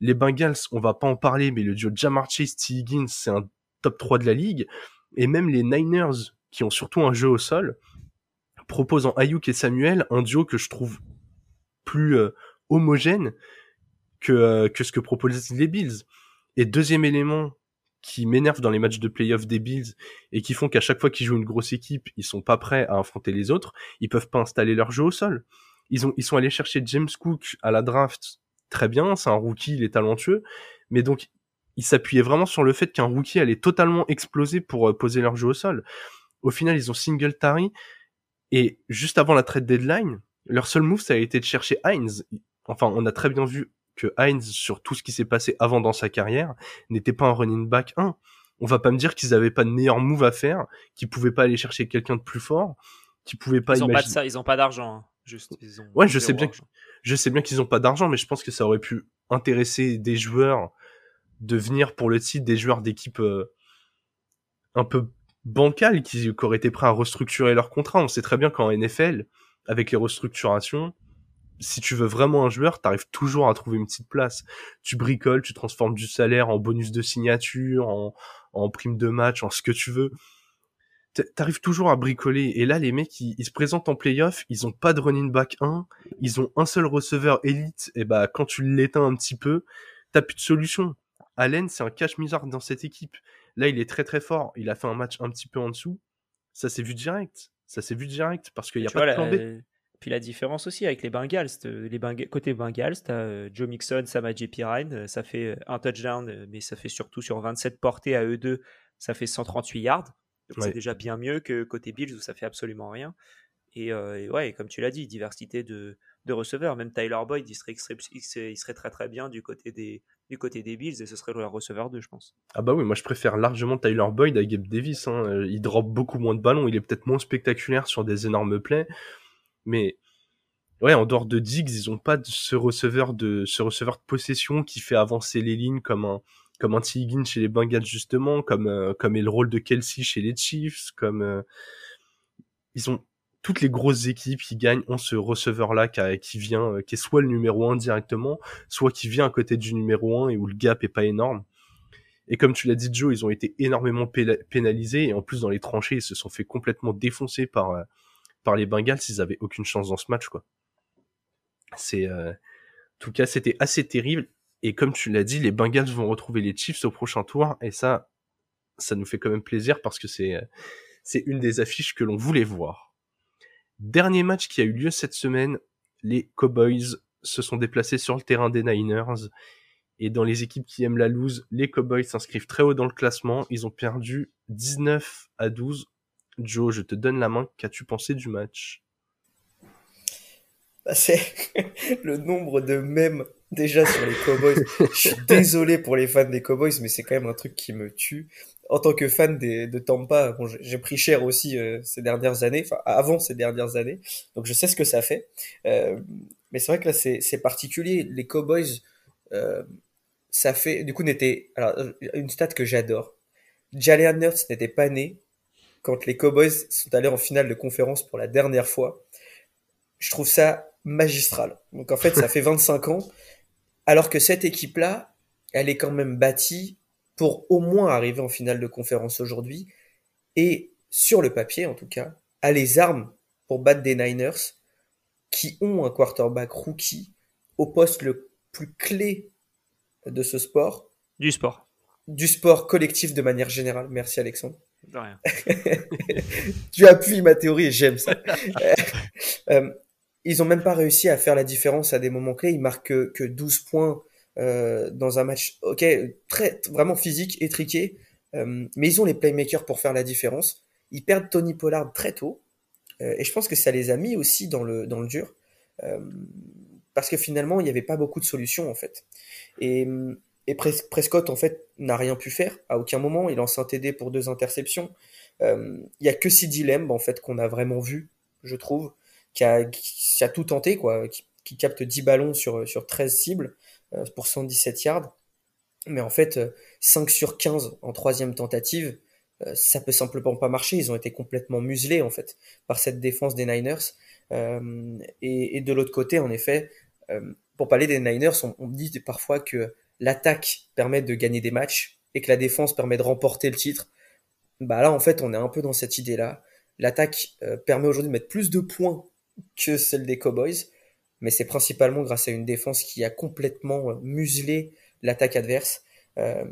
Les Bengals, on va pas en parler, mais le duo Jamar Chase, T. Higgins, c'est un top 3 de la ligue. Et même les Niners, qui ont surtout un jeu au sol, proposant Ayuk et Samuel un duo que je trouve plus euh, homogène que, euh, que ce que proposent les Bills. Et deuxième élément qui m'énerve dans les matchs de playoff des Bills et qui font qu'à chaque fois qu'ils jouent une grosse équipe, ils sont pas prêts à affronter les autres, ils peuvent pas installer leur jeu au sol. Ils ont ils sont allés chercher James Cook à la draft, très bien, c'est un rookie, il est talentueux, mais donc ils s'appuyaient vraiment sur le fait qu'un rookie allait totalement exploser pour euh, poser leur jeu au sol. Au final, ils ont Singletary. Et juste avant la trade deadline, leur seul move, ça a été de chercher Heinz. Enfin, on a très bien vu que Heinz, sur tout ce qui s'est passé avant dans sa carrière, n'était pas un running back 1. On va pas me dire qu'ils avaient pas de meilleur move à faire, qu'ils pouvaient pas aller chercher quelqu'un de plus fort, qu'ils pouvaient pas ils ont pas de ça, ils ont pas d'argent. Hein. Juste, ouais, je sais bien, je sais bien qu'ils ont pas d'argent, mais je pense que ça aurait pu intéresser des joueurs de venir pour le titre, des joueurs d'équipe euh, un peu bancales qui, qui auraient été prêts à restructurer leur contrat. On sait très bien qu'en NFL, avec les restructurations, si tu veux vraiment un joueur, t'arrives toujours à trouver une petite place. Tu bricoles, tu transformes du salaire en bonus de signature, en, en prime de match, en ce que tu veux. T'arrives toujours à bricoler. Et là, les mecs, ils, se présentent en playoff, ils ont pas de running back 1, ils ont un seul receveur élite, et bah, quand tu l'éteins un petit peu, t'as plus de solution. Allen, c'est un cash misard dans cette équipe. Là, il est très très fort. Il a fait un match un petit peu en dessous. Ça s'est vu direct. Ça s'est vu direct parce qu'il n'y a pas de plan B. Puis la différence aussi avec les Bengals, les côté Bengals, tu as euh, Joe Mixon, Samaje Pirine, euh, ça fait euh, un touchdown, mais ça fait surtout sur 27 portées à eux deux, ça fait 138 yards. C'est déjà bien mieux que côté Bills où ça fait absolument rien. Et, ouais, comme tu l'as dit, diversité de, de, receveurs. Même Tyler Boyd, il serait, il serait, très très bien du côté des, du côté des Bills et ce serait le receveur 2, je pense. Ah bah oui, moi je préfère largement Tyler Boyd à Gabe Davis. Hein. Il drop beaucoup moins de ballons, il est peut-être moins spectaculaire sur des énormes plays, mais ouais, en dehors de Diggs, ils ont pas ce receveur de ce receveur de possession qui fait avancer les lignes comme un comme un chez les Bengals justement, comme euh, comme est le rôle de Kelsey chez les Chiefs, comme euh, ils ont toutes les grosses équipes qui gagnent ont ce receveur là qui, qui vient euh, qui est soit le numéro 1 directement, soit qui vient à côté du numéro 1 et où le gap est pas énorme. Et comme tu l'as dit Joe, ils ont été énormément pénalisés et en plus dans les tranchées, ils se sont fait complètement défoncer par par les Bengals, ils avaient aucune chance dans ce match quoi. C'est, euh... en tout cas, c'était assez terrible. Et comme tu l'as dit, les Bengals vont retrouver les Chiefs au prochain tour, et ça, ça nous fait quand même plaisir parce que c'est, euh, c'est une des affiches que l'on voulait voir. Dernier match qui a eu lieu cette semaine, les Cowboys se sont déplacés sur le terrain des Niners. Et dans les équipes qui aiment la lose, les Cowboys s'inscrivent très haut dans le classement. Ils ont perdu 19 à 12. Joe, je te donne la main. Qu'as-tu pensé du match? Bah, c'est le nombre de mèmes déjà sur les Cowboys. Je suis désolé pour les fans des Cowboys, mais c'est quand même un truc qui me tue. En tant que fan des, de Tampa, bon, j'ai pris cher aussi euh, ces dernières années, enfin avant ces dernières années, donc je sais ce que ça fait. Euh, mais c'est vrai que là c'est particulier. Les Cowboys, euh, ça fait du coup n'était alors une stat que j'adore. Jalen Hurts n'était pas né quand les Cowboys sont allés en finale de conférence pour la dernière fois. Je trouve ça magistral. Donc en fait, ça fait 25 ans, alors que cette équipe-là, elle est quand même bâtie pour au moins arriver en finale de conférence aujourd'hui, et sur le papier en tout cas, a les armes pour battre des Niners, qui ont un quarterback rookie au poste le plus clé de ce sport. Du sport. Du sport collectif de manière générale. Merci Alexandre. De rien. tu appuies ma théorie j'aime ça. euh, ils ont même pas réussi à faire la différence à des moments clés. Ils marquent que, que 12 points euh, dans un match, ok, très vraiment physique, étriqué, euh, mais ils ont les playmakers pour faire la différence. Ils perdent Tony Pollard très tôt, et je pense que ça les a mis aussi dans le dans le dur, parce que finalement il n'y avait pas beaucoup de solutions en fait. Et, et Prescott en fait n'a rien pu faire à aucun moment. Il lance un TD pour deux interceptions. Euh, il y a que Sidi Lemb en fait qu'on a vraiment vu, je trouve qui a, tout tenté, quoi, qui, capte 10 ballons sur, sur 13 cibles euh, pour 117 yards. Mais en fait, 5 euh, sur 15 en troisième tentative, euh, ça peut simplement pas marcher. Ils ont été complètement muselés, en fait, par cette défense des Niners. Et, de l'autre côté, en effet, pour parler des Niners, on, on dit parfois que l'attaque permet de gagner des matchs et que la défense permet de remporter le titre. Bah là, en fait, on est un peu dans cette idée-là. L'attaque euh, permet aujourd'hui de mettre plus de points que celle des Cowboys, mais c'est principalement grâce à une défense qui a complètement euh, muselé l'attaque adverse. Euh,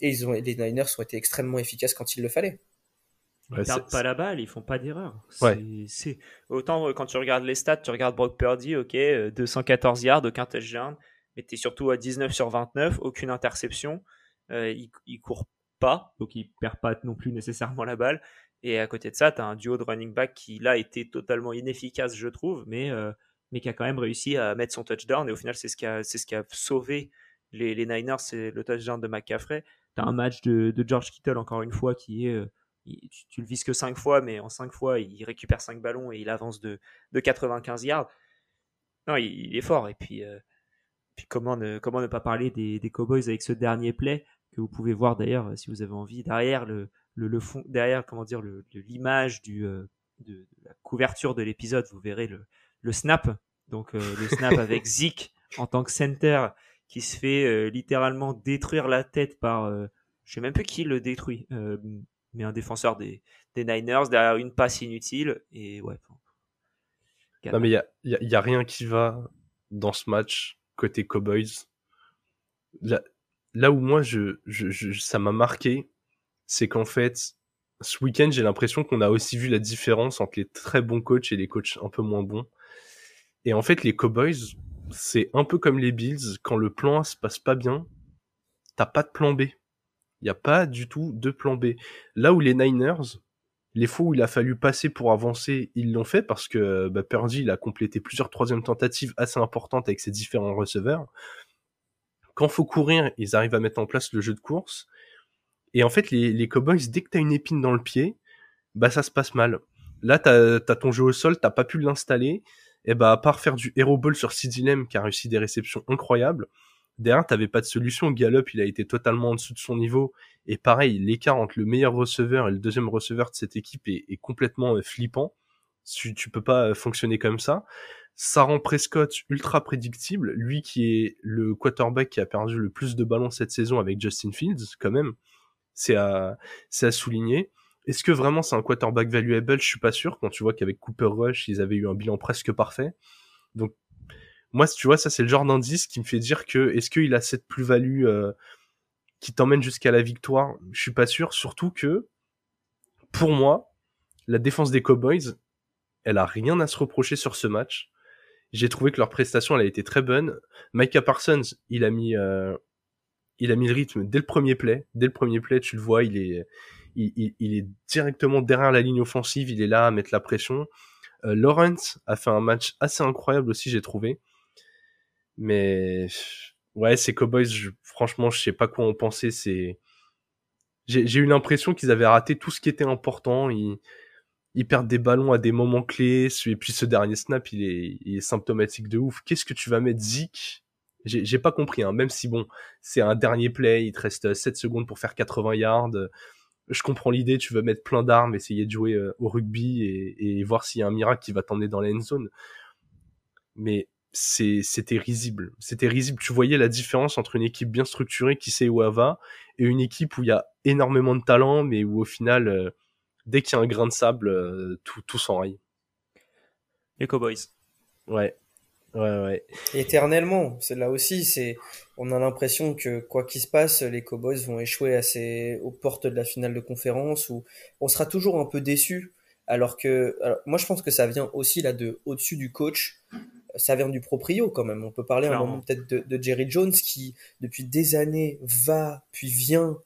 et ils ont, les Niners ont été extrêmement efficaces quand il le fallait. Ils ouais, perdent pas la balle, ils font pas d'erreur. Autant quand tu regardes les stats, tu regardes Brock Purdy, ok, 214 yards, aucun touchdown, mais t'es surtout à 19 sur 29, aucune interception. Euh, il, il court pas, donc il perd pas non plus nécessairement la balle. Et à côté de ça, tu as un duo de running back qui, là, était totalement inefficace, je trouve, mais, euh, mais qui a quand même réussi à mettre son touchdown. Et au final, c'est ce qui a, c'est ce qui a sauvé les, Niners, c'est le touchdown de McCaffrey. as un match de, George Kittle, encore une fois, qui est. tu, le vises que 5 fois, mais en 5 fois, il récupère 5 ballons et il avance de, de 95 yards. Non, il, est fort. Et puis, puis comment, ne, comment ne pas parler des, des Cowboys avec ce dernier play que vous pouvez voir d'ailleurs si vous avez envie derrière le, le, fond, derrière comment dire l'image du de, de, la couverture de l'épisode, vous verrez le, le snap. Donc le snap avec Zeke en tant que center qui se fait euh, littéralement détruire la tête par, euh, je sais même plus qui le détruit, euh, mais un défenseur des, des, Niners derrière une passe inutile. Et ouais. Non, mais il n'y a, y a, rien qui va dans ce match côté Cowboys. Là, là où moi, je, je, ça m'a marqué, c'est qu'en fait, ce week-end, j'ai l'impression qu'on a aussi vu la différence entre les très bons coachs et les coachs un peu moins bons. Et en fait, les Cowboys, c'est un peu comme les Bills, quand le plan A se passe pas bien, t'as pas de plan B. Il n'y a pas du tout de plan B. Là où les Niners, les fois où il a fallu passer pour avancer, ils l'ont fait parce que bah, Purdy il a complété plusieurs troisièmes tentatives assez importantes avec ses différents receveurs. Quand faut courir, ils arrivent à mettre en place le jeu de course. Et en fait, les, Cowboys, dès que t'as une épine dans le pied, bah ça se passe mal. Là, t'as as ton jeu au sol, t'as pas pu l'installer et bah à part faire du hero ball sur Sidilem qui a réussi des réceptions incroyables, derrière t'avais pas de solution. Gallup il a été totalement en dessous de son niveau et pareil l'écart entre le meilleur receveur et le deuxième receveur de cette équipe est, complètement euh, flippant. Tu, tu peux pas euh, fonctionner comme ça. Ça rend Prescott ultra prédictible, lui qui est le quarterback qui a perdu le plus de ballons cette saison avec Justin Fields quand même. C'est à c'est à souligner. Est-ce que vraiment c'est un quarterback valuable? Je suis pas sûr. Quand tu vois qu'avec Cooper Rush, ils avaient eu un bilan presque parfait. Donc moi, tu vois, ça c'est le genre d'indice qui me fait dire que est-ce qu'il a cette plus-value euh, qui t'emmène jusqu'à la victoire? Je suis pas sûr. Surtout que pour moi, la défense des Cowboys, elle a rien à se reprocher sur ce match. J'ai trouvé que leur prestation elle a été très bonne. Micah Parsons, il a mis euh, il a mis le rythme dès le premier play. Dès le premier play, tu le vois, il est il, est directement derrière la ligne offensive, il est là à mettre la pression. Euh, Lawrence a fait un match assez incroyable aussi, j'ai trouvé. Mais ouais, ces Cowboys, franchement, je sais pas quoi en penser. C'est, j'ai eu l'impression qu'ils avaient raté tout ce qui était important. Ils, ils perdent des ballons à des moments clés. Et puis ce dernier snap, il est, il est symptomatique de ouf. Qu'est-ce que tu vas mettre Zik? J'ai pas compris. Hein. Même si bon, c'est un dernier play, il te reste 7 secondes pour faire 80 yards je comprends l'idée, tu veux mettre plein d'armes, essayer de jouer euh, au rugby et, voir s'il y a un miracle qui va t'emmener dans la end zone. Mais c'était risible. C'était risible. Tu voyais la différence entre une équipe bien structurée qui sait où elle va et une équipe où il y a énormément de talent, mais où au final, euh, dès qu'il y a un grain de sable, euh, tout, tout s'enraye. Les Cowboys. Ouais. Ouais, ouais. Éternellement. C'est là aussi, c'est, on a l'impression que quoi qu'il se passe, les Cowboys vont échouer assez aux portes de la finale de conférence ou on sera toujours un peu déçu. Alors que, moi je pense que ça vient aussi là de au-dessus du coach. Ça vient du proprio quand même. On peut parler un moment peut-être de, Jerry Jones qui depuis des années va puis vient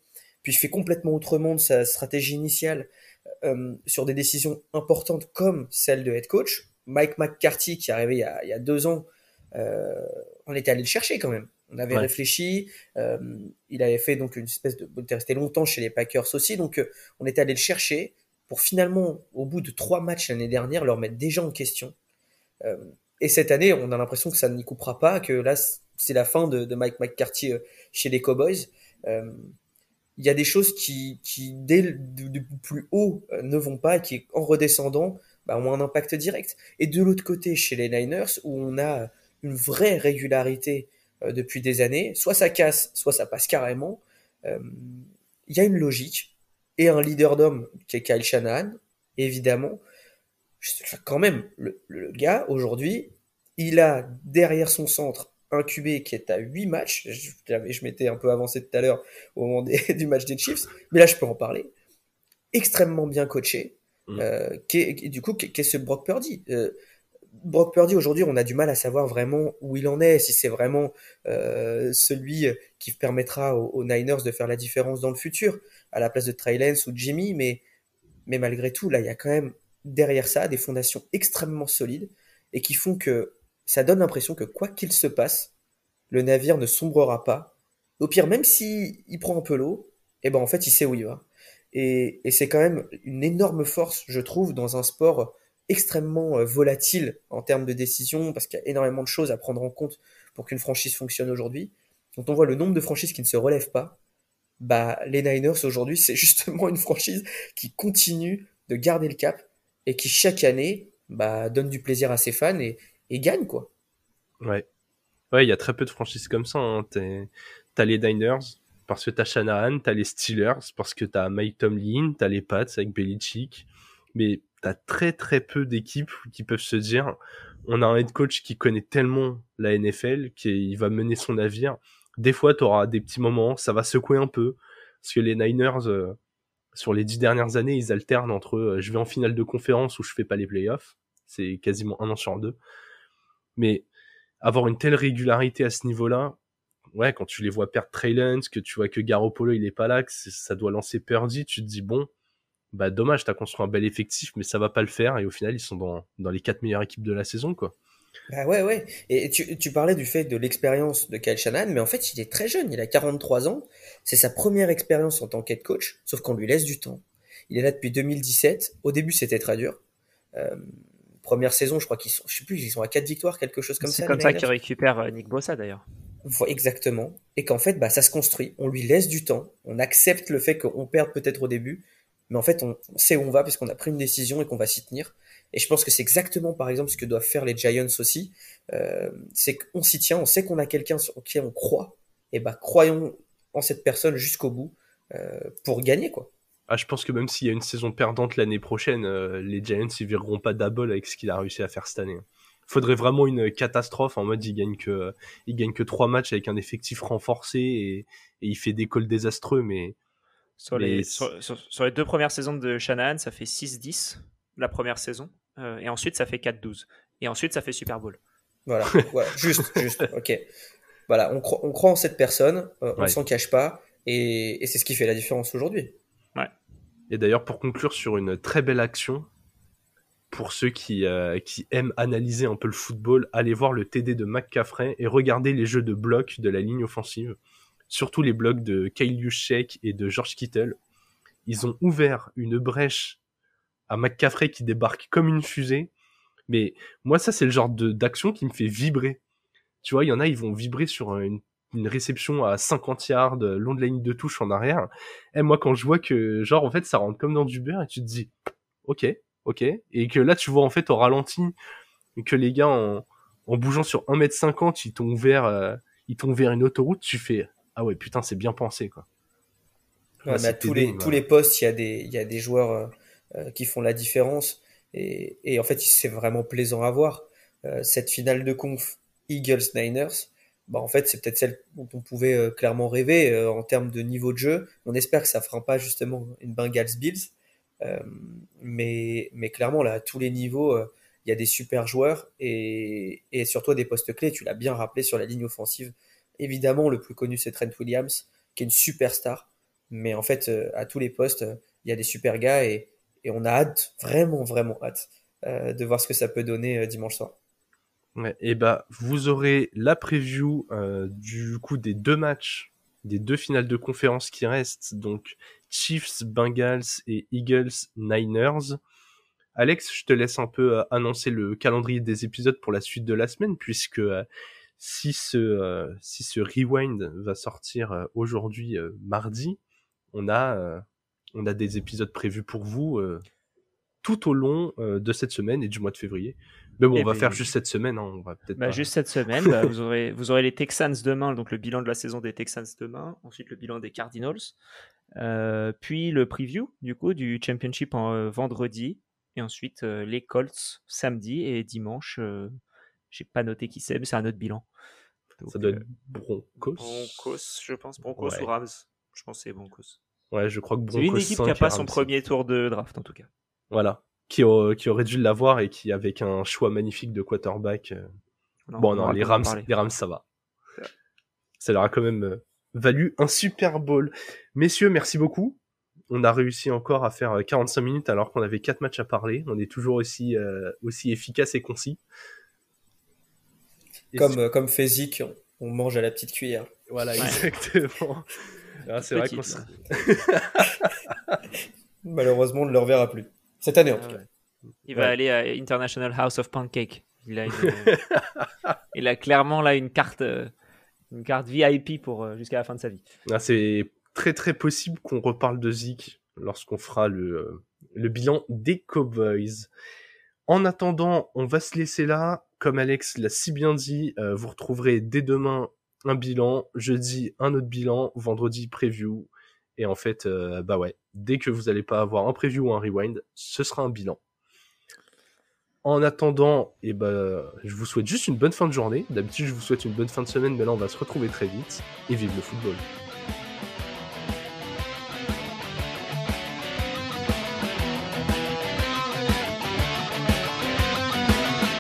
puis fait complètement autrement de sa stratégie initiale euh, sur des décisions importantes comme celle de head coach Mike McCarthy qui est arrivé il y a, il y a deux ans, euh, on était allé le chercher quand même. On avait réfléchi. Euh, il avait fait donc une espèce de, il était resté longtemps chez les Packers aussi, donc on était allé le chercher pour finalement, au bout de trois matchs l'année dernière, leur mettre déjà en question. Euh, et cette année, on a l'impression que ça n'y coupera pas, que là, c'est la fin de, de, Mike McCarthy euh, chez les Cowboys. Euh, il y a des choses qui, qui dès le plus haut, ne vont pas qui, en redescendant, bah, ont un impact direct. Et de l'autre côté, chez les Niners, où on a une vraie régularité euh, depuis des années, soit ça casse, soit ça passe carrément, euh, il y a une logique et un leader d'homme qui est Kyle Shanahan, évidemment. Quand même, le, gars, aujourd'hui, il a derrière son centre un QB qui est à 8 matchs. Je, je m'étais un peu avancé tout à l'heure au moment du match des Chiefs, mais là je peux en parler. Extrêmement bien coaché, Mm. Euh, du coup, qu'est-ce que Brock Purdy euh, Brock Purdy aujourd'hui, on a du mal à savoir vraiment où il en est, si c'est vraiment euh, celui qui permettra aux, Niners de faire la différence dans le futur, à la place de Trey Lance ou Jimmy, mais, mais malgré tout, là, il y a quand même derrière ça des fondations extrêmement solides et qui font que ça donne l'impression que quoi qu'il se passe, le navire ne sombrera pas. Au pire, même s'il il prend un peu l'eau, et ben en fait, il sait où il va. Et, et c'est quand même une énorme force, je trouve, dans un sport extrêmement euh, volatile en termes de décision, parce qu'il y a énormément de choses à prendre en compte pour qu'une franchise fonctionne aujourd'hui. Quand on voit le nombre de franchises qui ne se relèvent pas, bah, les Niners aujourd'hui, c'est justement une franchise qui continue de garder le cap et qui chaque année bah, donne du plaisir à ses fans et, gagne quoi. Ouais. Ouais, il y a très peu de franchises comme ça. Hein. T'as les Niners parce que t'as Shanahan, t'as les Steelers parce que t'as Mike Tomlin, t'as les Pats avec Belichick. Mais t'as très très peu d'équipes qui peuvent se dire on a un head coach qui connaît tellement la NFL qu'il va mener son navire. Des fois, t'auras des petits moments, ça va secouer un peu. Parce que les Niners, euh, sur les dix dernières années, ils alternent entre euh, je vais en finale de conférence ou je fais pas les playoffs. C'est quasiment un an sur deux. Mais avoir une telle régularité à ce niveau-là, ouais, quand tu les vois perdre Trey que tu vois que Garoppolo il est pas là, que ça doit lancer Purdy, tu te dis bon, bah dommage, t'as construit un bel effectif, mais ça va pas le faire. Et au final, ils sont dans, dans les quatre meilleures équipes de la saison, quoi. Bah ouais, ouais. Et tu, tu parlais du fait de l'expérience de Kyle Shanahan, mais en fait, il est très jeune, il a 43 ans. C'est sa première expérience en tant qu'head coach, sauf qu'on lui laisse du temps. Il est là depuis 2017. Au début, c'était très dur. Euh, première saison, je crois qu'ils sont, je sais plus, ils sont à quatre victoires, quelque chose comme ça. C'est comme ça qu'il récupère euh, Nick Bossa d'ailleurs. Exactement. Et qu'en fait, bah, ça se construit. On lui laisse du temps. On accepte le fait qu'on perde peut-être au début, mais en fait, on sait où on va parce qu'on a pris une décision et qu'on va s'y tenir. Et je pense que c'est exactement, par exemple, ce que doivent faire les Giants aussi. Euh, c'est qu'on s'y tient, on sait qu'on a quelqu'un sur qui on croit. Et bah, croyons en cette personne jusqu'au bout euh, pour gagner, quoi. Ah, je pense que même s'il y a une saison perdante l'année prochaine, euh, les Giants ils vireront pas d'abol avec ce qu'il a réussi à faire cette année. Faudrait vraiment une catastrophe en mode il gagne que gagne que trois matchs avec un effectif renforcé et, et il fait des calls désastreux, mais sur, les, sur, les deux premières saisons de Shanahan, ça fait 6-10 la première saison. Euh, et ensuite, ça fait 4-12. Et ensuite, ça fait Super Bowl. Voilà, voilà juste, juste, ok. Voilà, on, on croit en cette personne, euh, on s'en cache pas, et, et c'est ce qui fait la différence aujourd'hui. Ouais. Et d'ailleurs, pour conclure sur une très belle action, pour ceux qui, euh, qui aiment analyser un peu le football, allez voir le TD de McCaffrey et regardez les jeux de bloc de la ligne offensive surtout les blocs de Kyle Juszczyk et de George Kittle. Ils ont ouvert une brèche à McCaffrey qui débarque comme une fusée. Mais moi, ça, c'est le genre d'action qui me fait vibrer. Tu vois, il y en a, ils vont vibrer sur une, réception à 50 yards, long de la ligne de touche en arrière. Et moi, quand je vois que, genre, en fait, ça rentre comme dans du beurre, et tu te dis, ok, ok. Et que là, tu vois, en fait, au ralenti, que les gars, en, bougeant sur 1m50, ils t'ont ouvert, euh, ils t'ont ouvert une autoroute, tu fais, ah ouais, putain, c'est bien pensé, quoi. à tous, les, tous les postes, il y a des, il y a des joueurs euh, euh, qui font la différence. Et, et en fait, c'est vraiment plaisant à voir. Euh, cette finale de conf Eagles-Niners, bah, en fait, c'est peut-être celle dont on pouvait clairement rêver en termes de niveau de jeu. On espère que ça fera pas justement une Bengals-Bills. mais, mais clairement, là, à tous les niveaux, il y a des super joueurs et, et surtout des postes clés. Tu l'as bien rappelé sur la ligne offensive Évidemment, le plus connu, c'est Trent Williams, qui est une superstar. Mais en fait, euh, à tous les postes, euh, il y a des super gars et, on a hâte, vraiment, vraiment hâte, euh, de voir ce que ça peut donner dimanche soir. Et bah, vous aurez la preview du coup des deux matchs, des deux finales de conférence qui restent, donc Chiefs, Bengals et Eagles, Niners. Alex, je te laisse un peu annoncer le calendrier des épisodes pour la suite de la semaine, puisque si ce, euh, si ce rewind va sortir euh, aujourd'hui, euh, mardi, on a, on a des épisodes prévus pour vous tout au long de cette semaine et du mois de février. Mais bon, on va faire juste cette semaine. Hein, on va peut-être. Bah, Juste cette semaine. bah, vous aurez vous aurez les Texans demain, donc le bilan de la saison des Texans demain. Ensuite le bilan des Cardinals. Euh, puis le preview du coup du Championship en vendredi. Et ensuite les Colts samedi et dimanche j'ai pas noté qui c'est, mais c'est un autre bilan. ça doit être euh, Broncos. Broncos, je pense. Broncos ou Rams. Je pense que c'est Broncos. Ouais, je crois que Broncos. C'est une équipe qui n'a pas son premier tour de draft, en tout cas. Voilà. Qui, qui aurait dû l'avoir et qui, avec un choix magnifique de quarterback. Euh, bon, non, les Rams, les Rams, ça va. Ça leur a quand même euh, valu un Super Bowl. Messieurs, merci beaucoup. On a réussi encore à faire 45 minutes alors qu'on avait 4 matchs à parler. On est toujours aussi, aussi efficace et concis comme, euh, comme on mange à la petite cuillère. Voilà, exactement. Ah, c'est vrai qu'on Malheureusement, on ne le reverra plus. Cette année, en ah tout cas. Il va aller à International House of Pancake. Il a, il a clairement là une carte, euh, une carte VIP pour euh, jusqu'à la fin de sa vie. Ah, c'est très très possible qu'on reparle de Zeke lorsqu'on fera le, euh, le bilan des Cowboys. En attendant, on va se laisser là. Comme Alex l'a si bien dit, vous retrouverez dès demain un bilan, jeudi un autre bilan, vendredi preview. Et en fait, bah ouais, dès que vous n'allez pas avoir un preview ou un rewind, ce sera un bilan. En attendant, ben, je vous souhaite juste une bonne fin de journée. D'habitude, je vous souhaite une bonne fin de semaine, mais là, on va se retrouver très vite. Et vive le football.